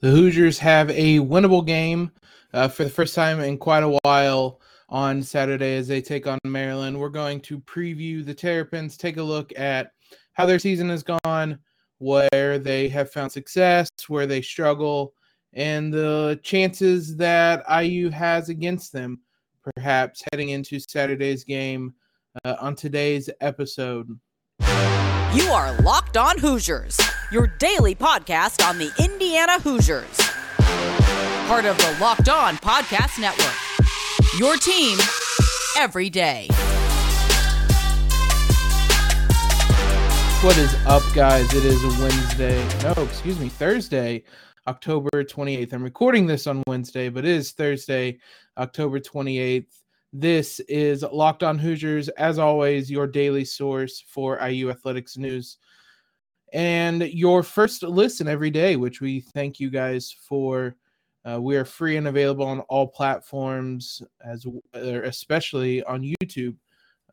The Hoosiers have a winnable game uh, for the first time in quite a while on Saturday as they take on Maryland. We're going to preview the Terrapins, take a look at how their season has gone, where they have found success, where they struggle, and the chances that IU has against them, perhaps heading into Saturday's game uh, on today's episode. You are Locked On Hoosiers, your daily podcast on the Indiana Hoosiers. Part of the Locked On Podcast Network. Your team every day. What is up, guys? It is Wednesday. No, excuse me, Thursday, October 28th. I'm recording this on Wednesday, but it is Thursday, October 28th. This is Locked On Hoosiers, as always, your daily source for IU athletics news and your first listen every day, which we thank you guys for. Uh, we are free and available on all platforms, as especially on YouTube,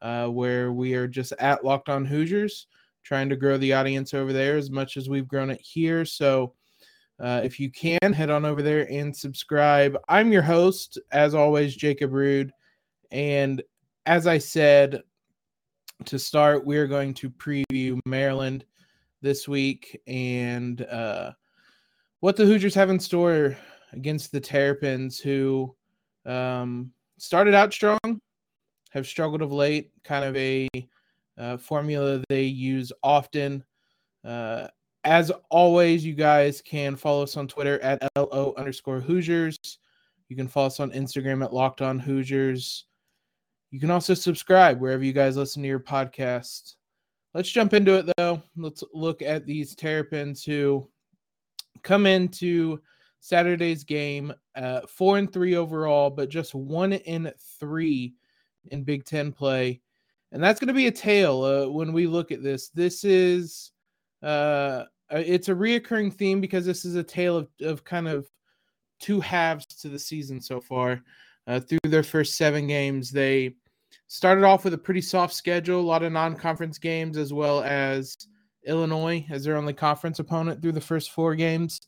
uh, where we are just at Locked On Hoosiers, trying to grow the audience over there as much as we've grown it here. So, uh, if you can, head on over there and subscribe. I'm your host, as always, Jacob Rude. And as I said to start, we're going to preview Maryland this week and uh, what the Hoosiers have in store against the Terrapins, who um, started out strong, have struggled of late, kind of a uh, formula they use often. Uh, as always, you guys can follow us on Twitter at LO underscore Hoosiers. You can follow us on Instagram at Locked On Hoosiers. You can also subscribe wherever you guys listen to your podcast. Let's jump into it though. Let's look at these Terrapins who come into Saturday's game uh, four and three overall, but just one in three in Big Ten play, and that's going to be a tale uh, when we look at this. This is uh, it's a reoccurring theme because this is a tale of, of kind of two halves to the season so far. Uh, through their first seven games, they started off with a pretty soft schedule, a lot of non-conference games, as well as Illinois as their only conference opponent through the first four games.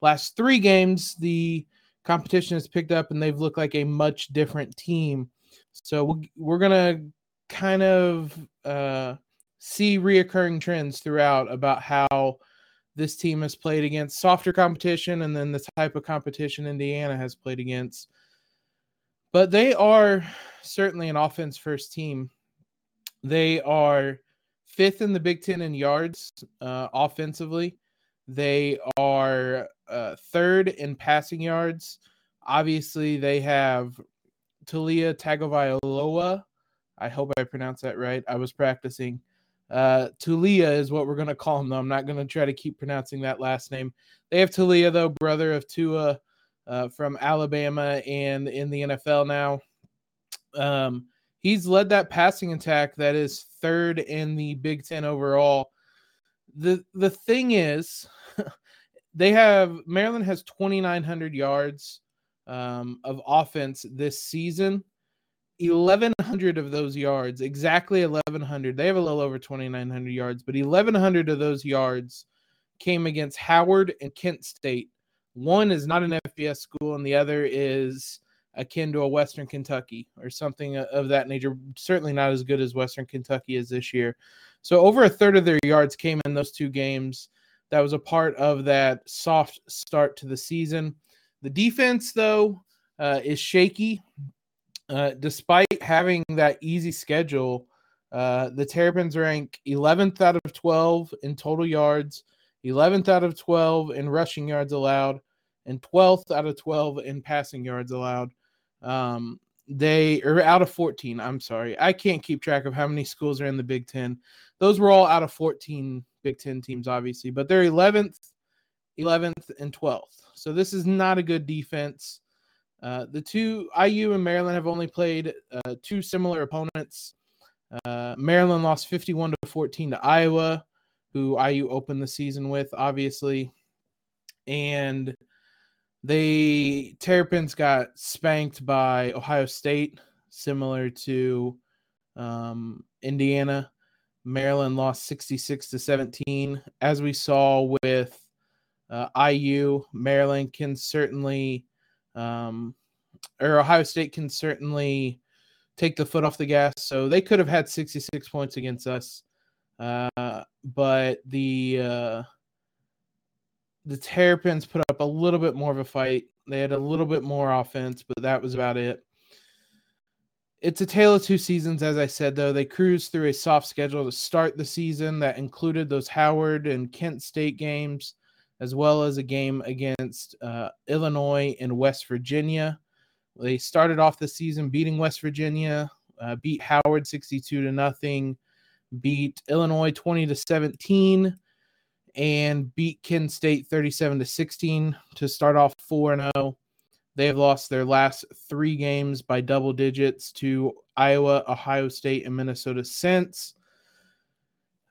Last three games, the competition has picked up, and they've looked like a much different team. So we're gonna kind of uh, see reoccurring trends throughout about how this team has played against softer competition, and then the type of competition Indiana has played against. But they are certainly an offense first team. They are fifth in the Big Ten in yards uh, offensively. They are uh, third in passing yards. Obviously, they have Taulia Tagovailoa. I hope I pronounced that right. I was practicing. Uh, Taulia is what we're going to call him, though. I'm not going to try to keep pronouncing that last name. They have Taulia, though, brother of Tua uh, from Alabama and in the NFL now. Um, he's led that passing attack that is third in the Big Ten overall. The the thing is, they have Maryland has 2,900 yards um, of offense this season. 1,100 of those yards, exactly 1,100. They have a little over 2,900 yards, but 1,100 of those yards came against Howard and Kent State. One is not an FBS school, and the other is akin to a Western Kentucky or something of that nature. Certainly not as good as Western Kentucky is this year. So over a third of their yards came in those two games. That was a part of that soft start to the season. The defense, though, uh, is shaky. Uh, despite having that easy schedule, uh, the Terrapins rank 11th out of 12 in total yards, 11th out of 12 in rushing yards allowed, and 12th out of 12 in passing yards allowed. Um, they are out of 14. I'm sorry. I can't keep track of how many schools are in the Big Ten. Those were all out of 14 Big Ten teams, obviously, but they're 11th, 11th, and 12th. So this is not a good defense. Uh, the two IU and Maryland have only played uh, two similar opponents. Uh, Maryland lost 51 to 14 to Iowa, who IU opened the season with, obviously. And they Terrapins got spanked by Ohio State, similar to um, Indiana. Maryland lost 66 to 17, as we saw with uh, IU, Maryland can certainly, um, or Ohio State can certainly take the foot off the gas. So they could have had 66 points against us. Uh, but the uh, the Terrapins put up a little bit more of a fight. They had a little bit more offense, but that was about it. It's a tale of two seasons, as I said, though. They cruised through a soft schedule to start the season that included those Howard and Kent State games, as well as a game against uh, Illinois and West Virginia. They started off the season beating West Virginia, uh, beat Howard 62 to nothing, beat Illinois 20 to 17 and beat Kent State 37 to 16 to start off 4 0. They have lost their last three games by double digits to Iowa, Ohio State, and Minnesota since.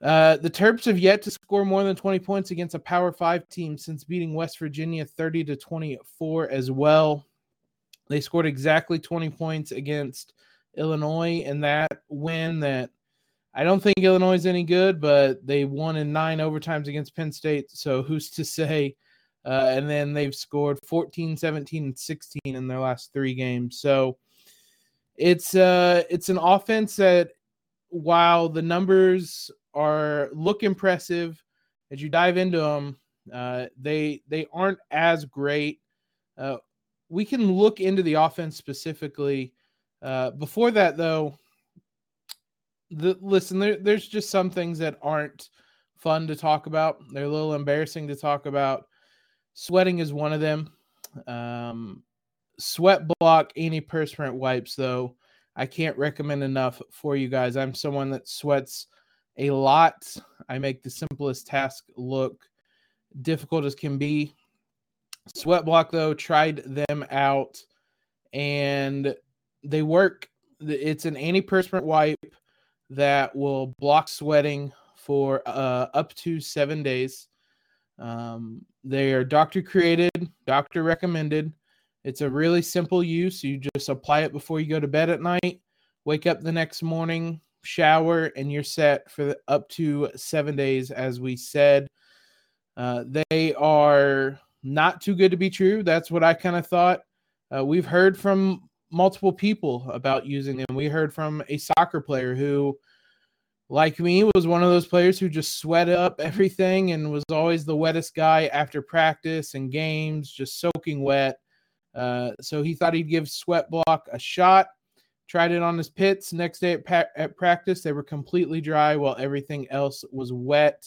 Uh, the Terps have yet to score more than 20 points against a Power Five team since beating West Virginia 30 to 24 as well. They scored exactly 20 points against Illinois in that win that I don't think Illinois is any good, but they won in nine overtimes against Penn State. So who's to say? Uh, and then they've scored 14, 17, and 16 in their last three games. So it's uh it's an offense that while the numbers are look impressive as you dive into them, uh, they they aren't as great. Uh, we can look into the offense specifically. Uh, before that, though, the listen there, there's just some things that aren't fun to talk about. They're a little embarrassing to talk about. Sweating is one of them. Um, sweat block antiperspirant wipes though. I can't recommend enough for you guys. I'm someone that sweats a lot. I make the simplest task look difficult as can be. Sweat block though tried them out and they work. It's an antiperspirant wipe that will block sweating for uh, up to seven days. Um, they are doctor created, doctor recommended. It's a really simple use. You just apply it before you go to bed at night, wake up the next morning, shower, and you're set for the, up to seven days, as we said. Uh, they are not too good to be true. That's what I kind of thought. Uh, we've heard from multiple people about using them. We heard from a soccer player who, like me, was one of those players who just sweat up everything and was always the wettest guy after practice and games, just soaking wet. Uh, so he thought he'd give Sweat Block a shot. Tried it on his pits. Next day at, pa- at practice, they were completely dry while everything else was wet.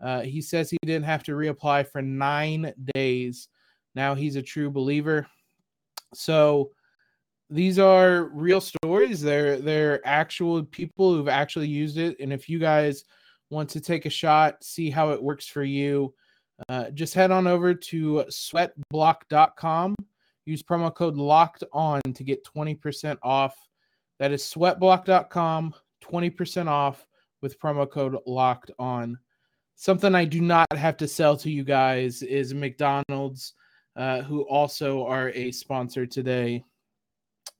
Uh, he says he didn't have to reapply for nine days. Now he's a true believer. So, these are real stories. They're they're actual people who've actually used it. And if you guys want to take a shot, see how it works for you, uh, just head on over to sweatblock.com. Use promo code locked on to get 20% off. That is sweatblock.com, 20% off with promo code locked on. Something I do not have to sell to you guys is McDonald's, uh, who also are a sponsor today.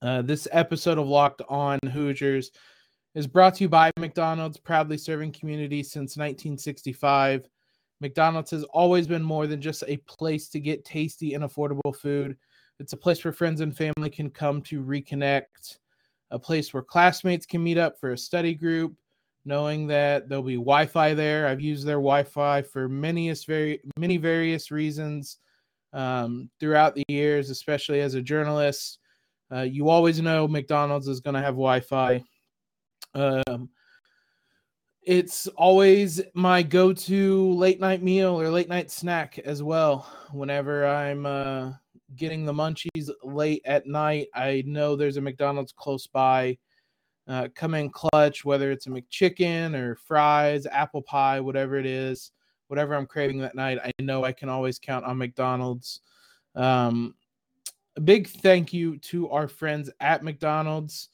Uh, this episode of Locked On Hoosiers is brought to you by McDonald's, proudly serving communities since 1965. McDonald's has always been more than just a place to get tasty and affordable food. It's a place where friends and family can come to reconnect, a place where classmates can meet up for a study group, knowing that there'll be Wi-Fi there. I've used their Wi-Fi for many, very many various reasons um, throughout the years, especially as a journalist. Uh, you always know McDonald's is going to have Wi Fi. Um, it's always my go to late night meal or late night snack as well. Whenever I'm uh, getting the munchies late at night, I know there's a McDonald's close by. Uh, come in clutch, whether it's a McChicken or fries, apple pie, whatever it is, whatever I'm craving that night, I know I can always count on McDonald's. Um, a big thank you to our friends at McDonald's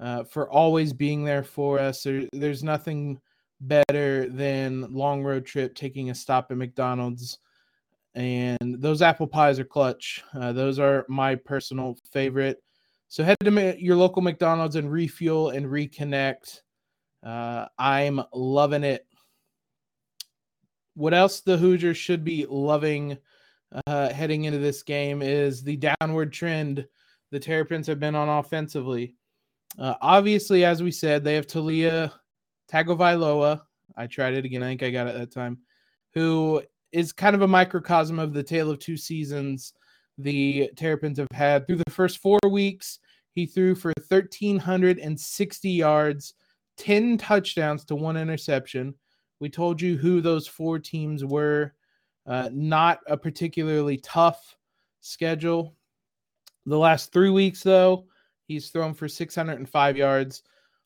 uh, for always being there for us. There, there's nothing better than long road trip taking a stop at McDonald's. And those apple pies are clutch. Uh, those are my personal favorite. So head to your local McDonald's and refuel and reconnect. Uh, I'm loving it. What else the Hoosiers should be loving – uh, heading into this game is the downward trend the Terrapins have been on offensively. Uh, obviously, as we said, they have Taulia Tagovailoa. I tried it again. I think I got it that time. Who is kind of a microcosm of the tale of two seasons the Terrapins have had. Through the first four weeks, he threw for 1,360 yards, 10 touchdowns to one interception. We told you who those four teams were. Uh, not a particularly tough schedule. The last three weeks, though, he's thrown for 605 yards,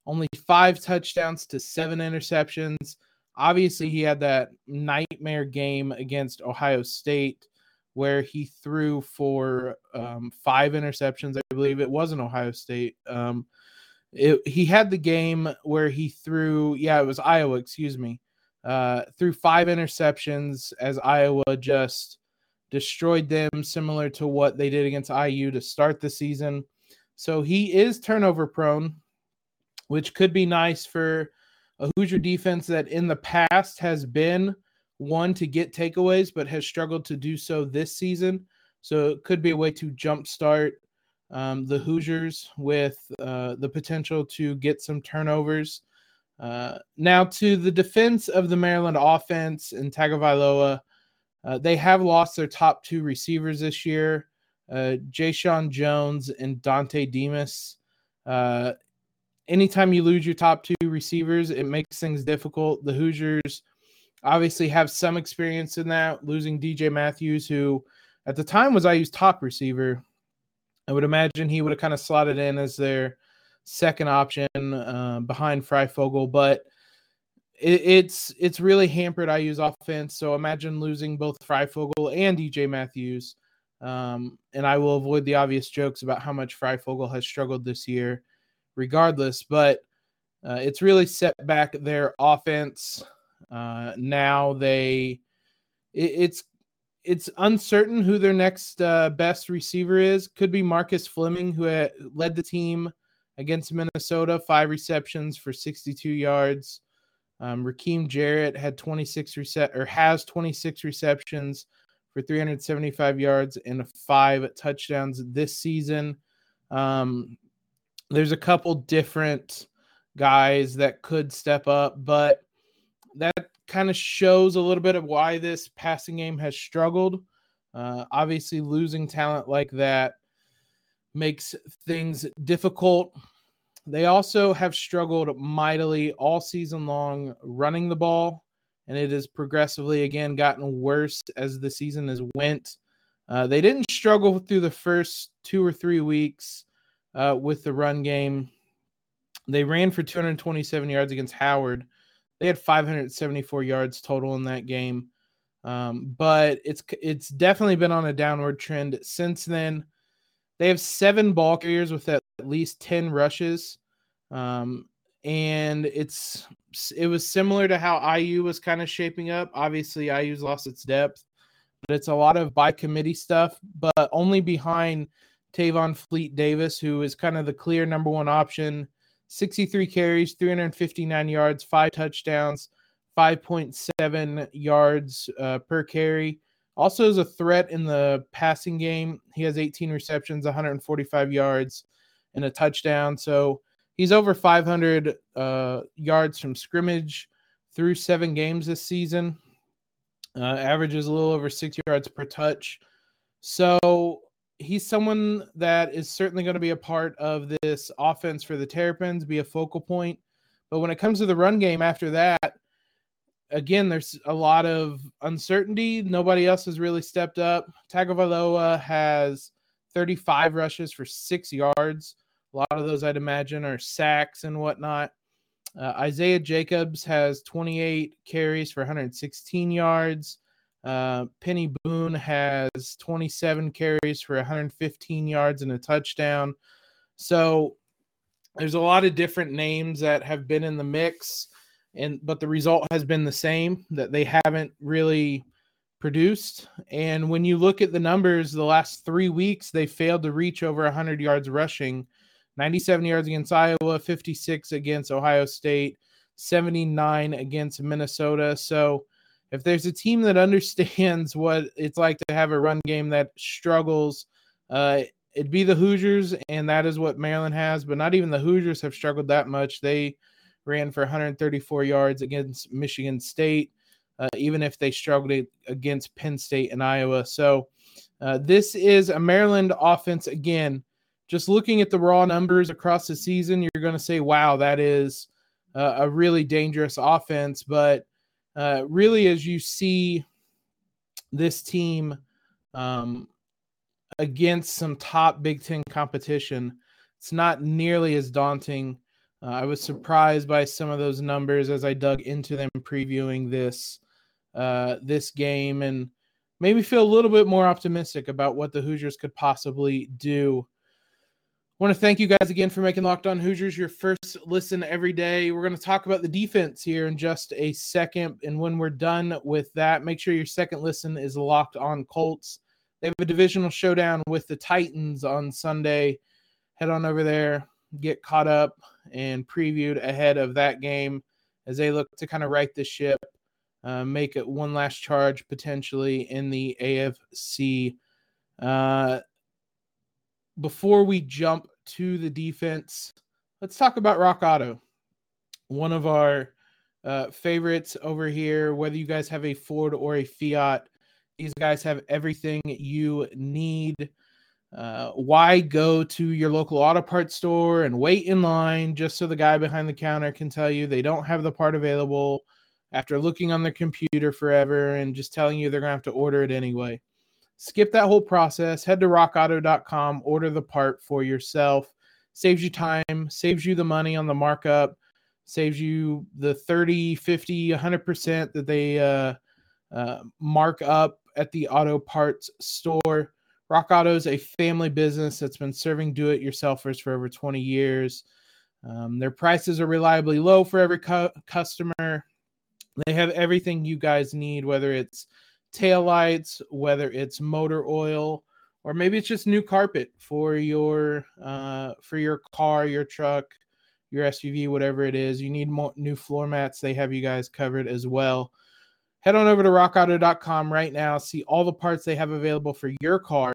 only five touchdowns to seven interceptions. Obviously, he had that nightmare game against Ohio State where he threw for um, five interceptions. I believe it wasn't Ohio State. Um, it, he had the game where he threw, yeah, it was Iowa, excuse me, uh, threw five interceptions as Iowa just destroyed them, similar to what they did against IU to start the season. So he is turnover prone, which could be nice for a Hoosier defense that in the past has been one to get takeaways, but has struggled to do so this season. So it could be a way to jumpstart um, the Hoosiers with uh, the potential to get some turnovers. Uh, now to the defense of the Maryland offense and Tagovailoa, uh, they have lost their top two receivers this year, uh, Jeshaun Jones and Dontay Demus. Uh, anytime you lose your top two receivers, it makes things difficult. The Hoosiers obviously have some experience in that, losing DJ Matthews, who at the time was IU's top receiver. I would imagine he would have kind of slotted in as their second option uh, behind Fryfogle, but it, it's it's really hampered IU's offense. So imagine losing both Fryfogle and DJ Matthews. Um, and I will avoid the obvious jokes about how much Fryfogle has struggled this year, regardless. But uh, it's really set back their offense. Uh, now they, it, it's it's uncertain who their next uh, best receiver is. Could be Marcus Fleming, who had led the team against Minnesota, five receptions for 62 yards. Um, Rakim Jarrett had 26 reset or has 26 receptions for 375 yards and five touchdowns this season. Um, there's a couple different guys that could step up, but that kind of shows a little bit of why this passing game has struggled. Uh, obviously, losing talent like that makes things difficult. They also have struggled mightily all season long running the ball, and it has progressively again gotten worse as the season has went. Uh, they didn't struggle through the first two or three weeks uh, with the run game. They ran for 227 yards against Howard, they had 574 yards total in that game. Um, but it's it's definitely been on a downward trend since then. They have seven ball carriers with at least 10 rushes. Um, and it's it was similar to how IU was kind of shaping up. Obviously, IU's lost its depth, but it's a lot of by committee stuff, but only behind Tayon Fleet Davis, who is kind of the clear number one option 63 carries, 359 yards, five touchdowns, 5.7 yards uh, per carry. Also, is a threat in the passing game. He has 18 receptions, 145 yards, and a touchdown. So he's over 500 uh, yards from scrimmage through seven games this season. Uh, averages a little over six yards per touch. So he's someone that is certainly going to be a part of this offense for the Terrapins, be a focal point. But when it comes to the run game after that, again, there's a lot of uncertainty. Nobody else has really stepped up. Tagovailoa has 35 rushes for six yards. A lot of those, I'd imagine, are sacks and whatnot. Uh, Isaiah Jacobs has 28 carries for 116 yards. Uh, Peny Boone has 27 carries for 115 yards and a touchdown. So there's a lot of different names that have been in the mix, and but the result has been the same that they haven't really produced. And when you look at the numbers, the last three weeks they failed to reach over 100 yards rushing. 97 yards against Iowa, 56 against Ohio State, 79 against Minnesota. So if there's a team that understands what it's like to have a run game that struggles, uh, it'd be the Hoosiers, and that is what Maryland has. But not even the Hoosiers have struggled that much. They ran for 134 yards against Michigan State, uh, even if they struggled against Penn State and Iowa. So uh, this is a Maryland offense again. Just looking at the raw numbers across the season, you're going to say, "Wow, that is uh, a really dangerous offense." But uh, really, as you see this team um, against some top Big Ten competition, it's not nearly as daunting. Uh, I was surprised by some of those numbers as I dug into them previewing this uh, this game and made me feel a little bit more optimistic about what the Hoosiers could possibly do. Want to thank you guys again for making Locked On Hoosiers your first listen every day. We're going to talk about the defense here in just a second. And when we're done with that, make sure your second listen is Locked On Colts. They have a divisional showdown with the Titans on Sunday. Head on over there, get caught up and previewed ahead of that game as they look to kind of right the ship, uh, make it one last charge potentially in the AFC. Uh, before we jump to the defense, let's talk about Rock Auto, one of our uh, favorites over here. Whether you guys have a Ford or a Fiat, these guys have everything you need. Uh, why go to your local auto parts store and wait in line just so the guy behind the counter can tell you they don't have the part available after looking on their computer forever and just telling you they're going to have to order it anyway? Skip that whole process. Head to rockauto.com, order the part for yourself. Saves you time, saves you the money on the markup, saves you the 30, 50, 100% that they uh, uh, mark up at the auto parts store. Rock Auto is a family business that's been serving do it yourselfers for over 20 years. Um, their prices are reliably low for every cu- customer. They have everything you guys need, whether it's tail lights, whether it's motor oil, or maybe it's just new carpet for your uh, for your car, your truck, your SUV, whatever it is. You need more new floor mats. They have you guys covered as well. Head on over to rockauto.com right now. See all the parts they have available for your car.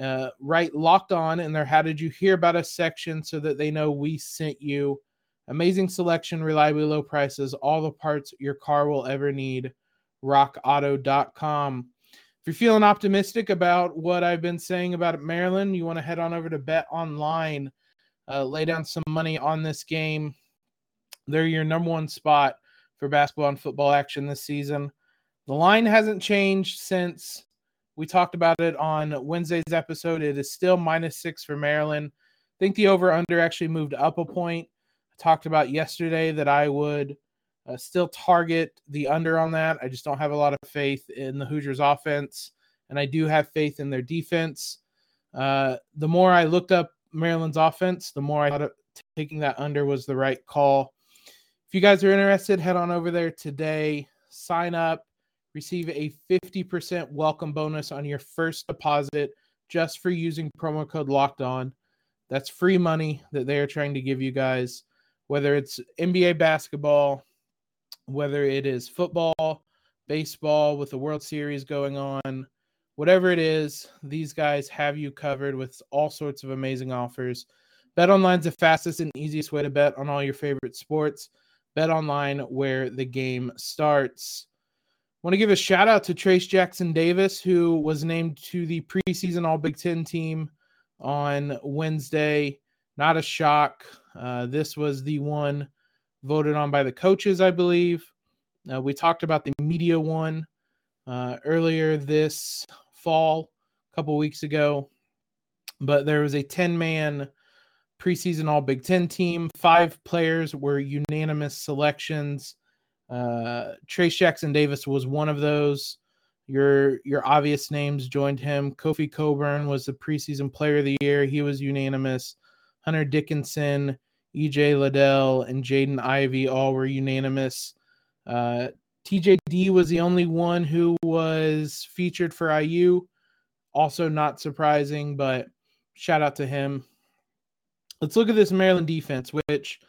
Uh, right locked on in their how did you hear about us section so that they know we sent you. Amazing selection reliably low prices all the parts your car will ever need rockauto.com if you're feeling optimistic about what i've been saying about maryland you want to head on over to bet online uh, lay down some money on this game they're your number one spot for basketball and football action this season. The line hasn't changed since we talked about it on Wednesday's episode. It is still minus six for Maryland. I think the over under actually moved up a point. I talked about yesterday that I would uh, still target the under on that. I just don't have a lot of faith in the Hoosiers offense, and I do have faith in their defense. Uh, the more I looked up Maryland's offense, the more I thought taking that under was the right call If you guys are interested, head on over there today, sign up, receive a 50% welcome bonus on your first deposit just for using promo code locked on. That's free money that they are trying to give you guys, whether it's NBA basketball, whether it is football, baseball with the World Series going on, whatever it is, these guys have you covered with all sorts of amazing offers. Bet Online's the fastest and easiest way to bet on all your favorite sports. Bet Online, where the game starts. Want to give a shout out to Trayce Jackson Davis, who was named to the preseason All Big Ten team on Wednesday. Not a shock. Uh, this was the one voted on by the coaches, I believe. Uh, we talked about the media one uh, earlier this fall, a couple weeks ago, but there was a 10 man preseason All Big Ten team. Five players were unanimous selections. Uh, Trayce Jackson Davis was one of those. Your your obvious names joined him. Kofi Cockburn was the preseason player of the year. He was unanimous. Hunter Dickinson, EJ Liddell, and Jaden Ivey all were unanimous. Uh, TJD was the only one who was featured for IU. Also, not surprising, but shout out to him. Let's look at this Maryland defense, which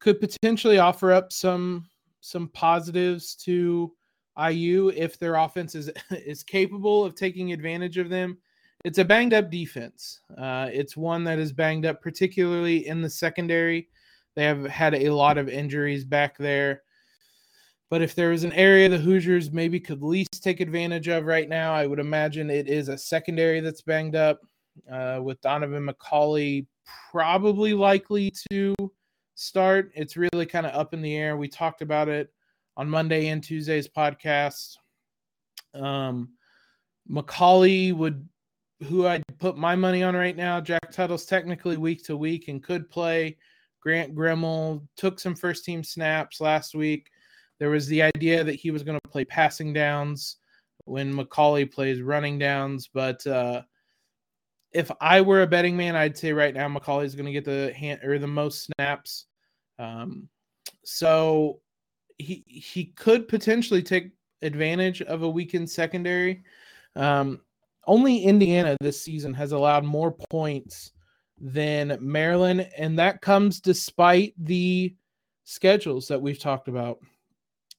could potentially offer up some some positives to IU if their offense is is capable of taking advantage of them. It's a banged up defense. Uh, it's one that is banged up, particularly in the secondary. They have had a lot of injuries back there. But if there is an area the Hoosiers maybe could least take advantage of right now, I would imagine it is a secondary that's banged up uh, with Donaven McCulley probably likely to start. It's really kind of up in the air. We talked about it on Monday and Tuesday's podcast. Um, McCulley would, who I'd put my money on right now. Jack Tuttle's technically week to week and could play. Grant Gremel took some first team snaps last week. There was the idea that he was going to play passing downs when McCulley plays running downs, but uh, if I were a betting man, I'd say right now McCulley's going to get the hand or the most snaps. Um, so he he could potentially take advantage of a weakened secondary. Um, only Indiana this season has allowed more points than Maryland, and that comes despite the schedules that we've talked about.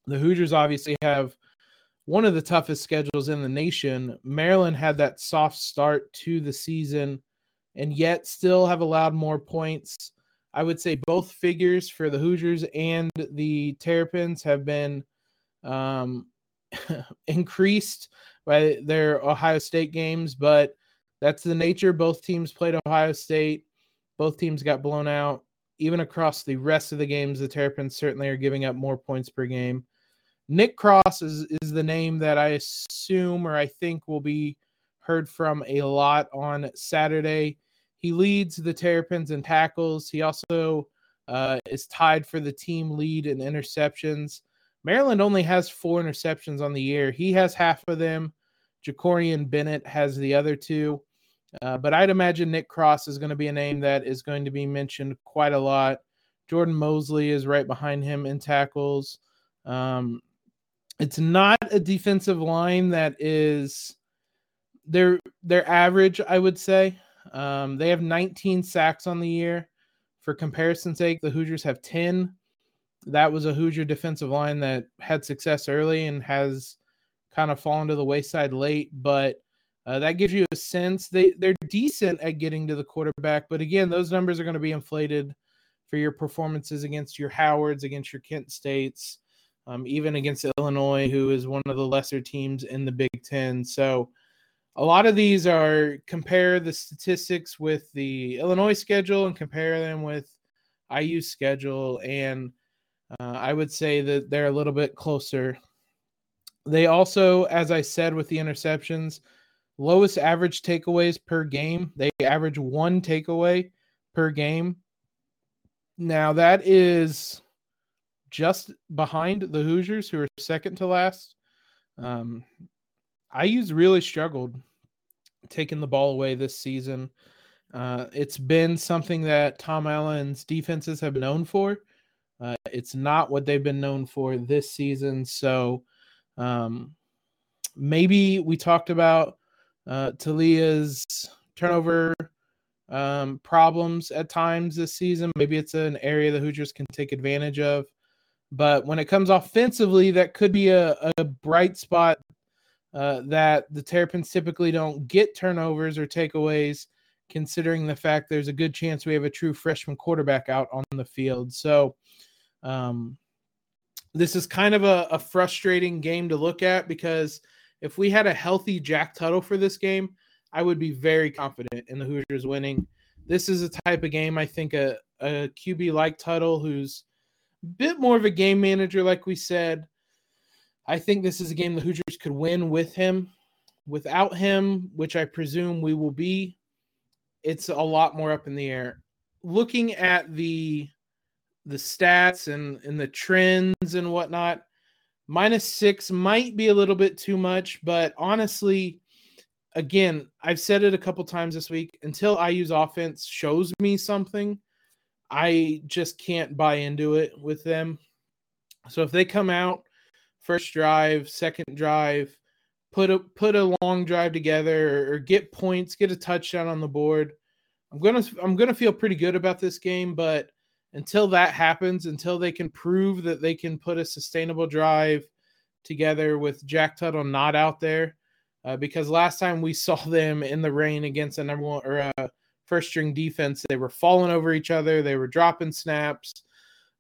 The Hoosiers obviously have one of the toughest schedules in the nation. Maryland had that soft start to the season and yet still have allowed more points. I would say both figures for the Hoosiers and the Terrapins have been um, increased by their Ohio State games, but that's the nature. Both teams played Ohio State. Both teams got blown out. Even across the rest of the games, the Terrapins certainly are giving up more points per game. Nick Cross is, is the name that I assume or I think will be heard from a lot on Saturday. He leads the Terrapins in tackles. He also uh, is tied for the team lead in interceptions. Maryland only has four interceptions on the year. He has half of them. Jakorian Bennett has the other two. Uh, but I'd imagine Nick Cross is going to be a name that is going to be mentioned quite a lot. Jordan Mosley is right behind him in tackles. Um, it's not a defensive line that is they're they're average, I would say. Um, they have 19 sacks on the year. For comparison's sake, the Hoosiers have 10. That was a Hoosier defensive line that had success early and has kind of fallen to the wayside late. But uh, that gives you a sense they they're decent at getting to the quarterback. But again, those numbers are going to be inflated for your performances against your Howards, against your Kent States, um, even against Illinois, who is one of the lesser teams in the Big Ten. So a lot of these are compare the statistics with the Illinois schedule and compare them with IU schedule, and uh, I would say that they're a little bit closer. They also, as I said, with the interceptions, lowest average takeaways per game. They average one takeaway per game. Now that is just behind the Hoosiers, who are second to last. Um, IU's really struggled taking the ball away this season. Uh, it's been something that Tom Allen's defenses have known for. Uh, it's not what they've been known for this season. So um, maybe we talked about uh, Taulia's turnover um, problems at times this season. Maybe it's an area the Hoosiers can take advantage of. But when it comes offensively, that could be a, a bright spot uh, that the Terrapins typically don't get turnovers or takeaways, considering the fact there's a good chance we have a true freshman quarterback out on the field. So, um, this is kind of a, a frustrating game to look at because if we had a healthy Jack Tuttle for this game, I would be very confident in the Hoosiers winning. This is a type of game I think a, a QB like Tuttle, who's a bit more of a game manager, like we said. I think this is a game the Hoosiers could win with him. Without him, which I presume we will be, it's a lot more up in the air. Looking at the the stats and, and the trends and whatnot, minus six might be a little bit too much, but honestly, again, I've said it a couple times this week. Until IU's offense shows me something, I just can't buy into it with them. So if they come out first drive, second drive, put a put a long drive together or, or get points, get a touchdown on the board, I'm gonna I'm gonna feel pretty good about this game. But until that happens, until they can prove that they can put a sustainable drive, together with Jack Tuttle not out there. Uh, because last time we saw them in the rain against a number one or a first string defense, they were falling over each other, they were dropping snaps.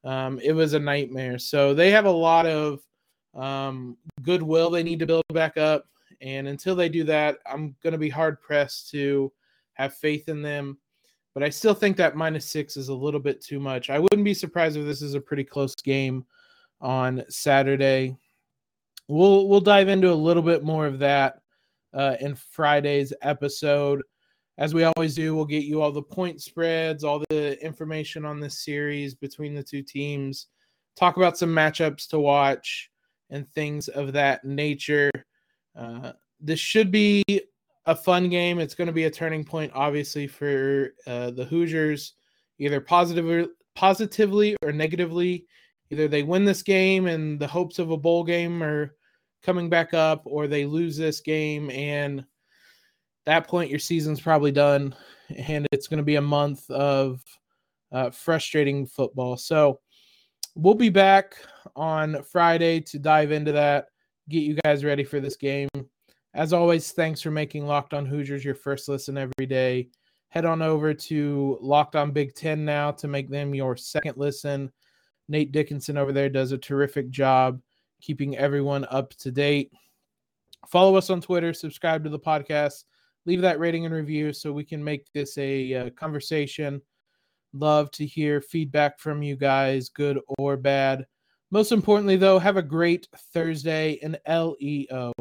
Um, it was a nightmare. So they have a lot of um, goodwill they need to build back up. And until they do that, I'm going to be hard pressed to have faith in them. But I still think that minus six is a little bit too much. I wouldn't be surprised if this is a pretty close game on Saturday. We'll we'll dive into a little bit more of that uh, in Friday's episode. As we always do, we'll get you all the point spreads, all the information on this series between the two teams, talk about some matchups to watch, and things of that nature. Uh, this should be a fun game. It's going to be a turning point, obviously, for uh, the Hoosiers, either positively, positively or negatively. Either they win this game and the hopes of a bowl game are coming back up, or they lose this game and that point your season's probably done, and it's going to be a month of uh, frustrating football. So we'll be back on Friday to dive into that, get you guys ready for this game. As always, thanks for making Locked On Hoosiers your first listen every day. Head on over to Locked On Big Ten now to make them your second listen. Nate Dickinson over there does a terrific job keeping everyone up to date. Follow us on Twitter, subscribe to the podcast, leave that rating and review so we can make this a uh, conversation. Love to hear feedback from you guys, good or bad. Most importantly, though, have a great Thursday and LEO.